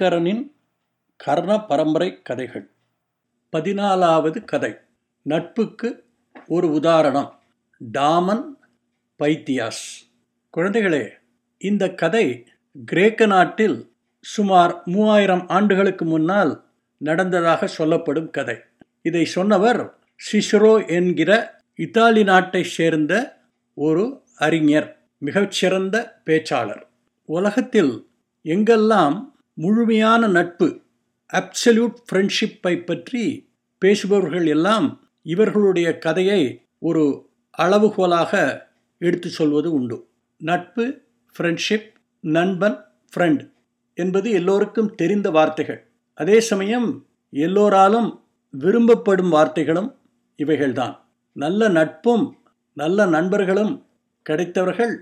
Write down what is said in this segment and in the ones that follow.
ஐங்கரனின் கர்ண பரம்பரை கதைகள். பதினாலாவது கதை. நட்புக்கு ஒரு உதாரணம். டாமன் பைத்தியாஸ். குழந்தைகளே இந்த கதை கிரேக்க நாட்டில் சுமார் மூவாயிரம் ஆண்டுகளுக்கு முன்னால் நடந்ததாக சொல்லப்படும் கதை. இதை சொன்னவர் சிஷரோ என்கிற இத்தாலி நாட்டை சேர்ந்த ஒரு அறிஞர் மிகச்சிறந்த பேச்சாளர். உலகத்தில் எங்கெல்லாம் முழுமையான நட்பு அப்சல்யூட் ஃப்ரெண்ட்ஷிப்பை பற்றி பேசுபவர்கள் எல்லாம் இவர்களுடைய கதையை ஒரு அளவுகோலாக எடுத்து சொல்வது உண்டு. நட்பு ஃப்ரெண்ட்ஷிப் நண்பன் ஃப்ரெண்ட் என்பது எல்லோருக்கும் தெரிந்த வார்த்தைகள். அதே சமயம் எல்லோராலும் விரும்பப்படும் வார்த்தைகளும் இவைகள்தான். நல்ல நட்பும் நல்ல நண்பர்களும் கிடைத்தவர்கள்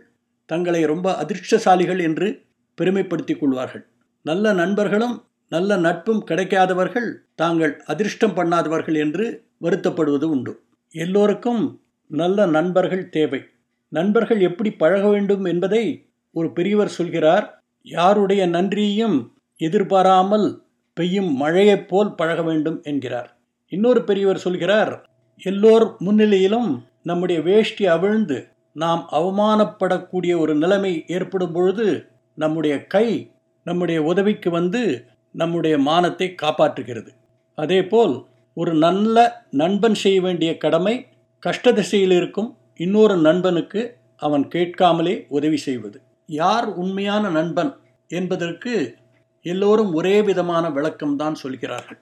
தங்களை ரொம்ப அதிர்ஷ்டசாலிகள் என்று பெருமைப்படுத்திக் கொள்வார்கள். நல்ல நண்பர்களும் நல்ல நட்பும் கிடைக்காதவர்கள் தாங்கள் அதிர்ஷ்டம் பண்ணாதவர்கள் என்று வருத்தப்படுவது உண்டு. எல்லோருக்கும் நல்ல நண்பர்கள் தேவை. நண்பர்கள் எப்படி பழக வேண்டும் என்பதை ஒரு பெரியவர் சொல்கிறார். யாருடைய நன்றியையும் எதிர்பாராமல் பெய்யும் மழையைப் போல் பழக வேண்டும் என்கிறார். இன்னொரு பெரியவர் சொல்கிறார் எல்லோர் முன்னிலையிலும் நம்முடைய வேஷ்டி அவிழ்ந்து நாம் அவமானப்படக்கூடிய ஒரு நிலைமை ஏற்படும் பொழுது நம்முடைய கை நம்முடைய உதவிக்கு வந்து நம்முடைய மானத்தை காப்பாற்றுகிறது. அதேபோல் ஒரு நல்ல நண்பன் செய்ய வேண்டிய கடமை கஷ்ட திசையில் இருக்கும் இன்னொரு நண்பனுக்கு அவன் கேட்காமலே உதவி செய்வது. யார் உண்மையான நண்பன் என்பதற்கு எல்லோரும் ஒரே விதமான விளக்கம்தான் சொல்கிறார்கள்.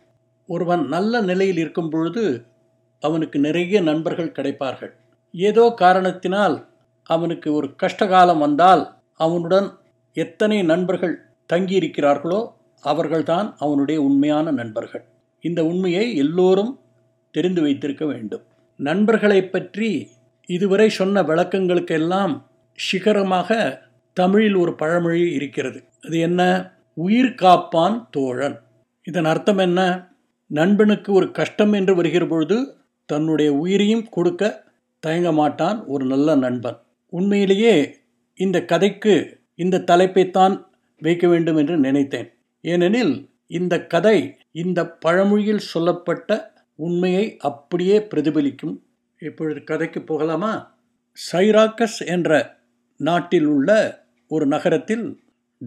ஒருவன் நல்ல நிலையில் இருக்கும் பொழுது அவனுக்கு நிறைய நண்பர்கள் கிடைப்பார்கள். ஏதோ காரணத்தினால் அவனுக்கு ஒரு கஷ்டகாலம் வந்தால் அவனுடன் எத்தனை நண்பர்கள் தங்கியிருக்கிறார்களோ அவர்கள்தான் அவனுடைய உண்மையான நண்பர்கள். இந்த உண்மையை எல்லோரும் தெரிந்து வைத்திருக்க வேண்டும். நண்பர்களை பற்றி இதுவரை சொன்ன விளக்கங்களுக்கெல்லாம் சிகரமாக தமிழில் ஒரு பழமொழி இருக்கிறது. அது என்ன? உயிர் காப்பான் தோழன். இதன் அர்த்தம் என்ன? நண்பனுக்கு ஒரு கஷ்டம் என்று வருகிற பொழுது தன்னுடைய உயிரையும் கொடுக்க தயங்க மாட்டான் ஒரு நல்ல நண்பன். உண்மையிலேயே இந்த கதைக்கு இந்த தலைப்பைத்தான் வைக்க வேண்டும் என்று நினைத்தேன். ஏனெனில் இந்த கதை இந்த பழமொழியில் சொல்லப்பட்ட உண்மையை அப்படியே பிரதிபலிக்கும். இப்பொழுது கதைக்கு போகலாமா? சைராக்கஸ் என்ற நாட்டில் உள்ள ஒரு நகரத்தில்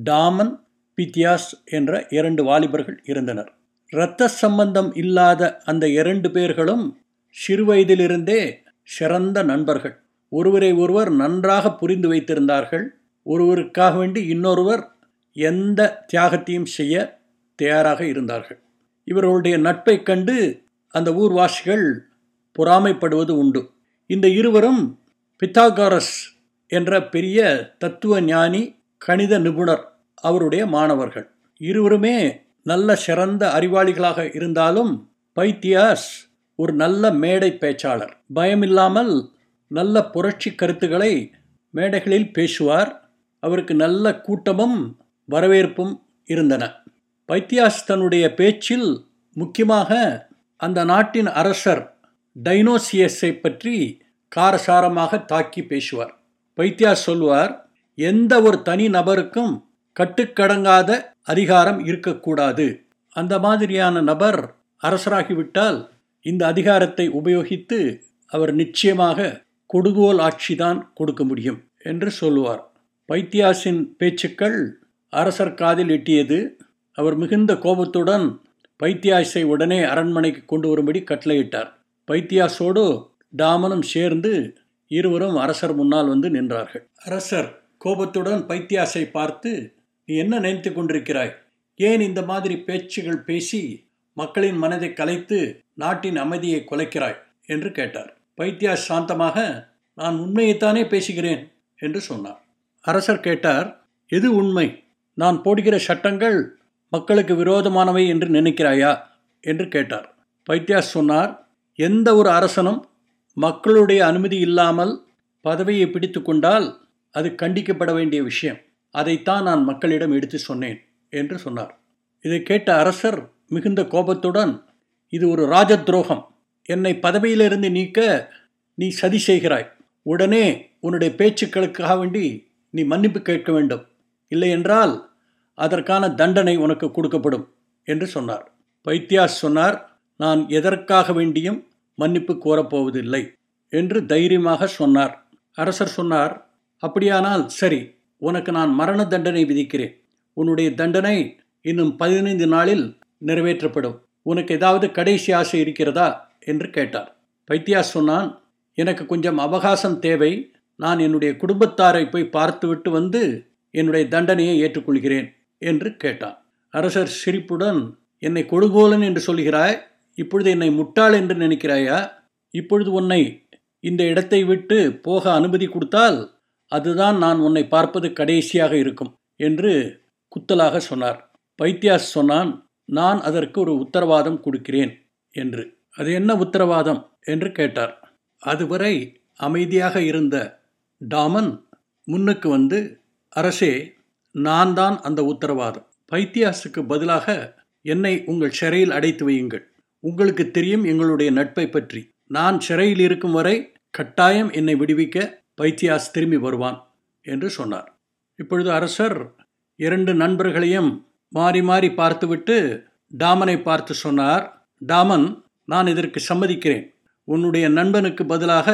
டாமன் பித்தியாஸ் என்ற இரண்டு வாலிபர்கள் இருந்தனர். இரத்த சம்பந்தம் இல்லாத அந்த இரண்டு பேர்களும் சிறுவயதிலிருந்தே சிறந்த நண்பர்கள். ஒருவரை ஒருவர் நன்றாக புரிந்து வைத்திருந்தார்கள். ஒருவருக்காக வேண்டி இன்னொருவர் எந்த தியாகத்தையும் செய்ய தயாராக இருந்தார்கள். இவர்களுடைய நட்பை கண்டு அந்த ஊர்வாசிகள் பொறாமைப்படுவது உண்டு. இந்த இருவரும் பித்தாகாரஸ் என்ற பெரிய தத்துவ ஞானி கணித நிபுணர் அவருடைய மாணவர்கள். இருவருமே நல்ல சிறந்த அறிவாளிகளாக இருந்தாலும் பைத்தியாஸ் ஒரு நல்ல மேடை பேச்சாளர். பயமில்லாமல் நல்ல புரட்சி கருத்துக்களை மேடைகளில் பேசுவார். அவருக்கு நல்ல கூட்டமும் வரவேற்பும் இருந்தன. பைத்தியாஸ் தன்னுடைய பேச்சில் முக்கியமாக அந்த நாட்டின் அரசர் டைனோசியஸை பற்றி காரசாரமாக தாக்கி பேசுவார். பைத்தியாஸ் சொல்வார் எந்த ஒரு தனி நபருக்கும் கட்டுக்கடங்காத அதிகாரம் இருக்கக்கூடாது. அந்த மாதிரியான நபர் அரசராகிவிட்டால் இந்த அதிகாரத்தை உபயோகித்து அவர் நிச்சயமாக கொடுகோல் ஆட்சிதான் கொடுக்க முடியும் என்று சொல்லுவார். பைத்தியாசின் பேச்சுக்கள் அரசர் காதில் எட்டியது. அவர் மிகுந்த கோபத்துடன் பைத்தியாசை உடனே அரண்மனைக்கு கொண்டு வரும்படி கட்டளையிட்டார். பைத்தியாசோடு டாமனும் சேர்ந்து இருவரும் அரசர் முன்னால் வந்து நின்றார்கள். அரசர் கோபத்துடன் பைத்தியாசை பார்த்து நீ என்ன நினைத்து கொண்டிருக்கிறாய்? ஏன் இந்த மாதிரி பேச்சுகள் பேசி மக்களின் மனதை கலைத்து நாட்டின் அமைதியை குலைக்கிறாய்? என்று கேட்டார். பைத்தியாஸ் சாந்தமாக நான் உண்மையைத்தானே பேசுகிறேன்? என்று சொன்னார். அரசர் கேட்டார் எது உண்மை? நான் போடுகிற சட்டங்கள் மக்களுக்கு விரோதமானவை என்று நினைக்கிறாயா? என்று கேட்டார். பைத்தியாஸ் சொன்னார் எந்த ஒரு அரசனும் மக்களுடைய அனுமதி இல்லாமல் பதவியை பிடித்து கொண்டால் அது கண்டிக்கப்பட வேண்டிய விஷயம். அதைத்தான் நான் மக்களிடம் எடுத்து சொன்னேன் என்று சொன்னார். இதை கேட்ட அரசர் மிகுந்த கோபத்துடன் இது ஒரு ராஜ துரோகம் என்னை பதவியிலிருந்து நீக்க நீ சதி செய்கிறாய். உடனே உன்னுடைய பேச்சுக்களுக்காக வேண்டி நீ மன்னிப்பு கேட்க வேண்டும். இல்லையென்றால் அதற்கான தண்டனை உனக்கு கொடுக்கப்படும் என்று சொன்னார். பைத்தியாஸ் சொன்னார் நான் எதற்காக வேண்டியும் மன்னிப்பு கோரப்போவதில்லை என்று தைரியமாக சொன்னார். அரசர் சொன்னார் அப்படியானால் சரி உனக்கு நான் மரண தண்டனை விதிக்கிறேன். உன்னுடைய தண்டனை இன்னும் பதினைந்து நாளில் நிறைவேற்றப்படும். உனக்கு ஏதாவது கடைசி ஆசை இருக்கிறதா? என்று கேட்டார். பைத்தியாஸ் சொன்னான் எனக்கு கொஞ்சம் அவகாசம் தேவை. நான் என்னுடைய குடும்பத்தாரை போய் பார்த்துவிட்டு வந்து என்னுடைய தண்டனையை ஏற்றுக்கொள்கிறேன் என்று கேட்டான். அரசர் சிரிப்புடன் என்னை கொடுகோலன் என்று சொல்கிறாய்? இப்பொழுது என்னை முட்டாள் என்று நினைக்கிறாயா? இப்பொழுது உன்னை இந்த இடத்தை விட்டு போக அனுமதி கொடுத்தால் அதுதான் நான் உன்னை பார்ப்பது கடைசியாக இருக்கும் என்று குத்தலாக சொன்னார். பைத்தியாஸ் சொன்னான் நான் அதற்கு ஒரு உத்தரவாதம் கொடுக்கிறேன் என்று. அது என்ன உத்தரவாதம்? என்று கேட்டார். அதுவரை அமைதியாக இருந்த டாமன் முன்னுக்கு வந்து அரசே நான் தான் அந்த உத்தரவாதம். பைத்தியாசுக்கு பதிலாக என்னை உங்கள் சிறையில் அடைத்து வையுங்கள். உங்களுக்கு தெரியும் எங்களுடைய நட்பை பற்றி. நான் சிறையில் இருக்கும் வரை கட்டாயம் என்னை விடுவிக்க பைத்தியாஸ் திரும்பி வருவான் என்று சொன்னார். இப்பொழுது அரசர் இரண்டு நண்பர்களையும் மாறி மாறி பார்த்துவிட்டு டாமனை பார்த்து சொன்னார் டாமன் நான் இதற்கு சம்மதிக்கிறேன். உன்னுடைய நண்பனுக்கு பதிலாக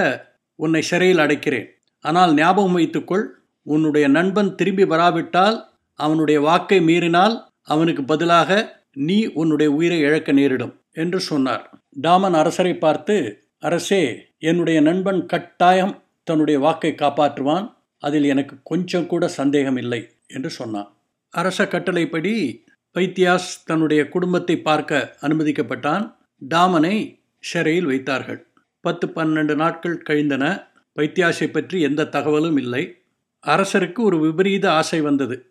உன்னை சிறையில் அடைக்கிறேன். ஆனால் ஞாபகம் வைத்துக்கொள் உன்னுடைய நண்பன் திரும்பி வராவிட்டால் அவனுடைய வாக்கை மீறினால் அவனுக்கு பதிலாக நீ உன்னுடைய உயிரை இழக்க நேரிடும் என்று சொன்னார். டாமன் அரசரை பார்த்து அரசே என்னுடைய நண்பன் கட்டாயம் தன்னுடைய வாக்கை காப்பாற்றுவான் அதில் எனக்கு கொஞ்சம் கூட சந்தேகம் இல்லை என்று சொன்னான். அரச கட்டளைப்படி பைத்தியாஸ் தன்னுடைய குடும்பத்தை பார்க்க அனுமதிக்கப்பட்டான். டாமனை சிறையில் வைத்தார்கள். பத்து பன்னெண்டு நாட்கள் கழிந்தன. வைத்தியாசை பற்றி எந்த தகவலும் இல்லை. அரசருக்கு ஒரு விபரீத ஆசை வந்தது.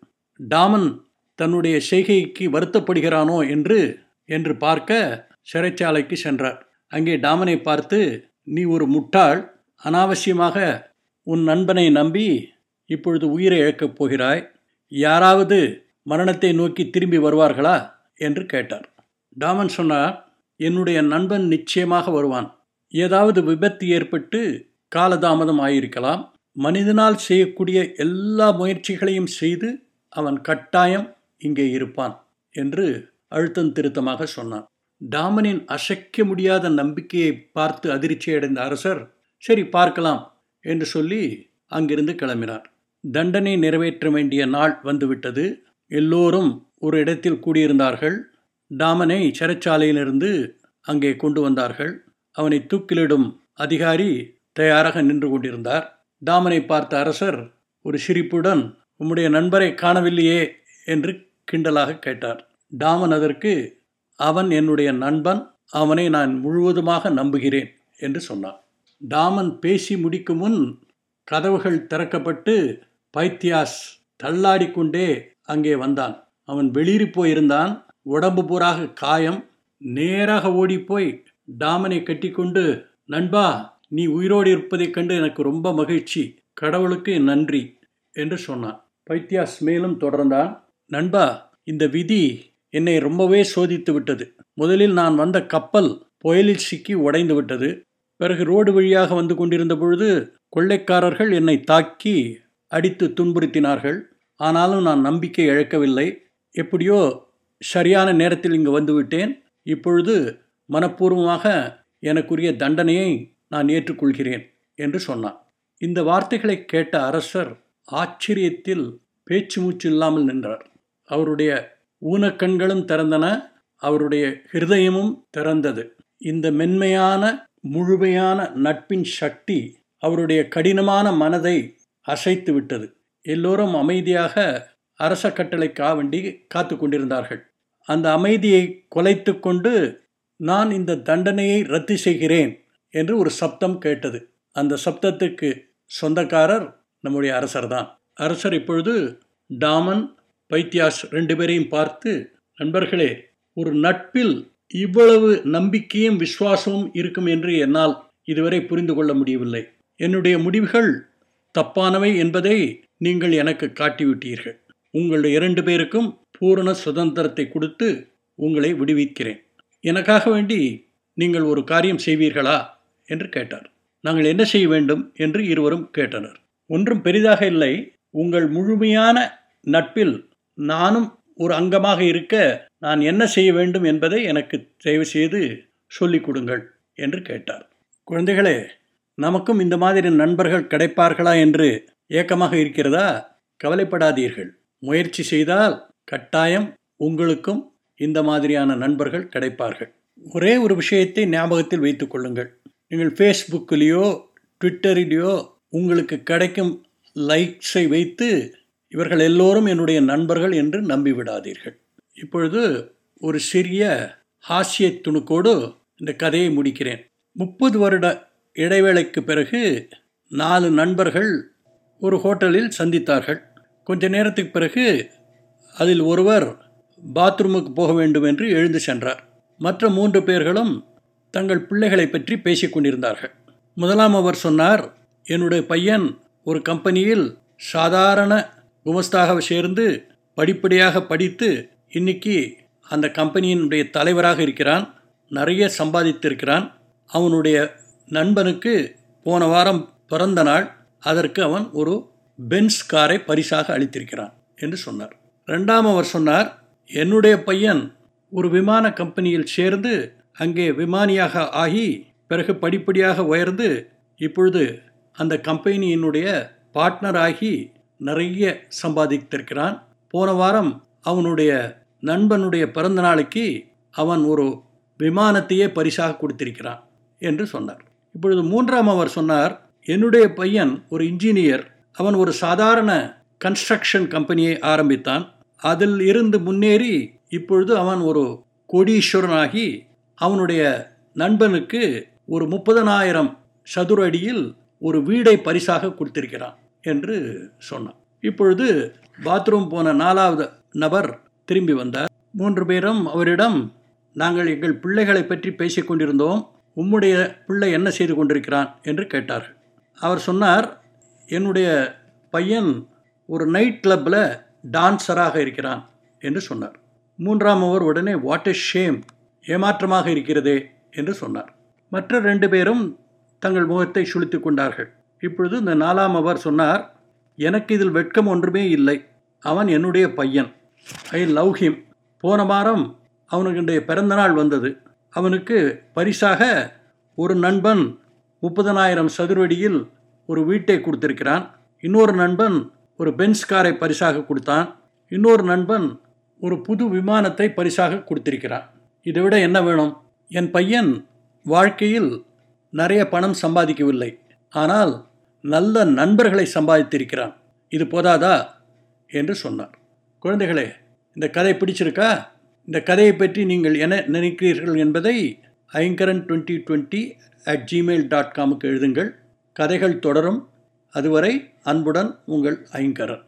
டாமன் தன்னுடைய செய்கைக்கு வருத்தப்படுகிறானோ என்று என்று பார்க்க சிறைச்சாலைக்கு சென்றார். அங்கே டாமனை பார்த்து நீ ஒரு முட்டாள் அனாவசியமாக உன் நண்பனை நம்பி இப்பொழுது உயிரை இழக்கப் போகிறாய். யாராவது மரணத்தை நோக்கி திரும்பி வருவார்களா? என்று கேட்டார். டாமன் சொன்னார் என்னுடைய நண்பன் நிச்சயமாக வருவான். ஏதாவது விபத்து ஏற்பட்டு காலதாமதம் ஆயிருக்கலாம். மனிதனால் செய்யக்கூடிய எல்லா முயற்சிகளையும் செய்து அவன் கட்டாயம் இங்கே இருப்பான் என்று அழுத்தம் திருத்தமாக சொன்னான். டாமனின் அசைக்க முடியாத நம்பிக்கையை பார்த்து அதிர்ச்சியடைந்த அரசர் சரி பார்க்கலாம் என்று சொல்லி அங்கிருந்து கிளம்பினார். தண்டனை நிறைவேற்ற வேண்டிய நாள் வந்துவிட்டது. எல்லோரும் ஒரு இடத்தில் கூடியிருந்தார்கள். டாமனை சிறைச்சாலையிலிருந்து அங்கே கொண்டு வந்தார்கள். அவனை தூக்கிலிடும் அதிகாரி தயாராக நின்று கொண்டிருந்தார். டாமனை பார்த்த அரசர் ஒரு சிரிப்புடன் உம்முடைய நண்பரை காணவில்லையே என்று கிண்டலாக கேட்டார். டாமன் அதற்கு அவன் என்னுடைய நண்பன் அவனை நான் முழுவதுமாக நம்புகிறேன் என்று சொன்னான் டாமன் பேசி முடிக்கும் முன் கதவுகள் திறக்கப்பட்டு பைத்தியாஸ் தள்ளாடிக்கொண்டே அங்கே வந்தான். அவன் வெளியேறி போயிருந்தான். உடம்பு பூராக காயம். நேராக ஓடிப்போய் டாமனை கட்டிக்கொண்டு நண்பா நீ உயிரோடு இருப்பதைக் கண்டு எனக்கு ரொம்ப மகிழ்ச்சி. கடவுளுக்கு நன்றி என்று சொன்னான். பைத்தியாஸ் மேலும் தொடர்ந்தான். நண்பா இந்த விதி என்னை ரொம்பவே சோதித்து விட்டது. முதலில் நான் வந்த கப்பல் புயலில் சிக்கி உடைந்து விட்டது. பிறகு ரோடு வழியாக வந்து கொண்டிருந்த பொழுது கொள்ளைக்காரர்கள் என்னை தாக்கி அடித்து துன்புறுத்தினார்கள். ஆனாலும் நான் நம்பிக்கை இழக்கவில்லை. எப்படியோ சரியான நேரத்தில் இங்கு வந்துவிட்டேன் இப்பொழுது மனப்பூர்வமாக எனக்குரிய தண்டனையை நான் ஏற்றுக்கொள்கிறேன் என்று சொன்னான். இந்த வார்த்தைகளை கேட்ட அரசர் ஆச்சரியத்தில் பேச்சு மூச்சு இல்லாமல் நின்றார். அவருடைய ஊனக்கண்களும் திறந்தன அவருடைய ஹிருதயமும் திறந்தது. இந்த மென்மையான முழுமையான நட்பின் சக்தி அவருடைய கடினமான மனதை அசைத்து விட்டது. எல்லோரும் அமைதியாக அரச கட்டளைக்கா வேண்டி காத்து கொண்டிருந்தார்கள். அந்த அமைதியை கொலைத்து கொண்டு நான் இந்த தண்டனையை ரத்து செய்கிறேன். என்று ஒரு சப்தம் கேட்டது. அந்த சப்தத்துக்கு சொந்தக்காரர் நம்முடைய அரசர் தான். அரசர் இப்பொழுது டாமன் பைத்தியாஸ் ரெண்டு பேரையும் பார்த்து நண்பர்களே ஒரு நட்பில் இவ்வளவு நம்பிக்கையும் விசுவாசமும் இருக்கும் என்று என்னால் இதுவரை புரிந்து கொள்ள முடியவில்லை. என்னுடைய முடிவுகள் தப்பானவை என்பதை நீங்கள் எனக்கு காட்டிவிட்டீர்கள். உங்கள் இரண்டு பேருக்கும் பூரண சுதந்திரத்தை கொடுத்து உங்களை விடுவிக்கிறேன். எனக்காக வேண்டி நீங்கள் ஒரு காரியம் செய்வீர்களா? என்று கேட்டார். நாங்கள் என்ன செய்ய வேண்டும் என்று இருவரும் கேட்டனர். ஒன்றும் பெரிதாக இல்லை. உங்கள் முழுமையான நட்பில் நானும் ஒரு அங்கமாக இருக்க நான் என்ன செய்ய வேண்டும் என்பதை எனக்கு தயவு செய்து சொல்லிக் கொடுங்கள் என்று கேட்டார். குழந்தைகளே நமக்கும் இந்த மாதிரி நண்பர்கள் கிடைப்பார்களா என்று ஏக்கமாக இருக்கிறதா? கவலைப்படாதீர்கள். முயற்சி செய்தால் கட்டாயம் உங்களுக்கும் இந்த மாதிரியான நண்பர்கள் கிடைப்பார்கள். ஒரே ஒரு விஷயத்தை ஞாபகத்தில் வைத்துக் கொள்ளுங்கள். நீங்கள் ஃபேஸ்புக்கிலேயோ ட்விட்டரிலேயோ உங்களுக்கு கிடைக்கும் லைக்ஸை வைத்து இவர்கள் எல்லோரும் என்னுடைய நண்பர்கள் என்று நம்பிவிடாதீர்கள். இப்பொழுது ஒரு சிறிய ஹாஸ்ய துணுக்கோடு இந்த கதையை முடிக்கிறேன். முப்பது வருட இடைவேளைக்கு பிறகு நாலு நண்பர்கள் ஒரு ஹோட்டலில் சந்தித்தார்கள். கொஞ்ச நேரத்துக்கு பிறகு அதில் ஒருவர் பாத்ரூமுக்கு போக வேண்டும் என்று எழுந்து சென்றார். மற்ற மூன்று பேர்களும் தங்கள் பிள்ளைகளை பற்றி பேசிக் கொண்டிருந்தார்கள். முதலாம் அவர் சொன்னார் என்னுடைய பையன் ஒரு கம்பெனியில் சாதாரண குமஸ்தாக சேர்ந்து படிப்படியாக படித்து இன்னைக்கு அந்த கம்பெனியினுடைய தலைவராக இருக்கிறான் நிறைய சம்பாதித்திருக்கிறான். அவனுடைய நண்பனுக்கு போன வாரம் பிறந்த நாள் அதற்கு அவன் ஒரு பென்ஸ் காரை பரிசாக அளித்திருக்கிறான் என்று சொன்னார். ரெண்டாம் அவர் சொன்னார் என்னுடைய பையன் ஒரு விமான கம்பெனியில் சேர்ந்து அங்கே விமானியாக ஆகி பிறகு படிப்படியாக உயர்ந்து இப்பொழுது அந்த கம்பெனியினுடைய பார்ட்னர் ஆகி நிறைய சம்பாதித்திருக்கிறான். போன வாரம் அவனுடைய நண்பனுடைய பிறந்த நாளைக்கு அவன் ஒரு விமானத்தையே பரிசாக கொடுத்திருக்கிறான் என்று சொன்னார். இப்பொழுது மூன்றாம் அவர் சொன்னார் என்னுடைய பையன் ஒரு இன்ஜினியர் அவன் ஒரு சாதாரண கன்ஸ்ட்ரக்ஷன் கம்பெனியை ஆரம்பித்தான். அதில் இருந்து முன்னேறி இப்பொழுது அவன் ஒரு கோடீஸ்வரனாகி அவனுடைய நண்பனுக்கு ஒரு முப்பதனாயிரம் சதுர அடியில் ஒரு வீடை பரிசாக கொடுத்திருக்கிறான் என்று சொன்னான். இப்பொழுது பாத்ரூம் போன நாலாவது நபர் திரும்பி வந்தார். மூன்று பேரும் அவரிடம் நாங்கள் எங்கள் பிள்ளைகளை பற்றி பேசிக் கொண்டிருந்தோம். உம்முடைய பிள்ளை என்ன செய்து கொண்டிருக்கிறான்? என்று கேட்டார்கள். அவர் சொன்னார் என்னுடைய பையன் ஒரு நைட் கிளப்பில் டான்ஸராக இருக்கிறான் என்று சொன்னார். மூன்றாம் அவர் உடனே வாட் எ ஷேம்! ஏமாற்றமாக இருக்கிறதே என்று சொன்னார். மற்ற ரெண்டு பேரும் தங்கள் முகத்தை சுழித்து கொண்டார்கள். இப்பொழுது இந்த நாலாம் அவர் சொன்னார் எனக்கு இதில் வெட்கம் ஒன்றுமே இல்லை. அவன் என்னுடைய பையன். I love him. போன வாரம் அவனுடைய பிறந்தநாள் வந்தது. அவனுக்கு பரிசாக ஒரு நண்பன் முப்பதனாயிரம் சதுரடியில் ஒரு வீட்டை கொடுத்திருக்கிறான். இன்னொரு நண்பன் ஒரு பென்ஸ் காரை பரிசாக கொடுத்தான். இன்னொரு நண்பன் ஒரு புது விமானத்தை பரிசாக கொடுத்திருக்கிறான். இதை விட என்ன வேணும்? என் பையன் வாழ்க்கையில் நிறைய பணம் சம்பாதிக்கவில்லை. ஆனால் நல்ல நண்பர்களை சம்பாதித்திருக்கிறான். இது போதாதா? என்று சொன்னார். குழந்தைகளே இந்த கதை பிடிச்சிருக்கா? இந்த கதையை பற்றி நீங்கள் என்ன நினைக்கிறீர்கள் என்பதை Aingaran twenty twenty at Gmail dot காமுக்கு எழுதுங்கள். கதைகள் தொடரும். அதுவரை அன்புடன் உங்கள் ஐங்கரன்.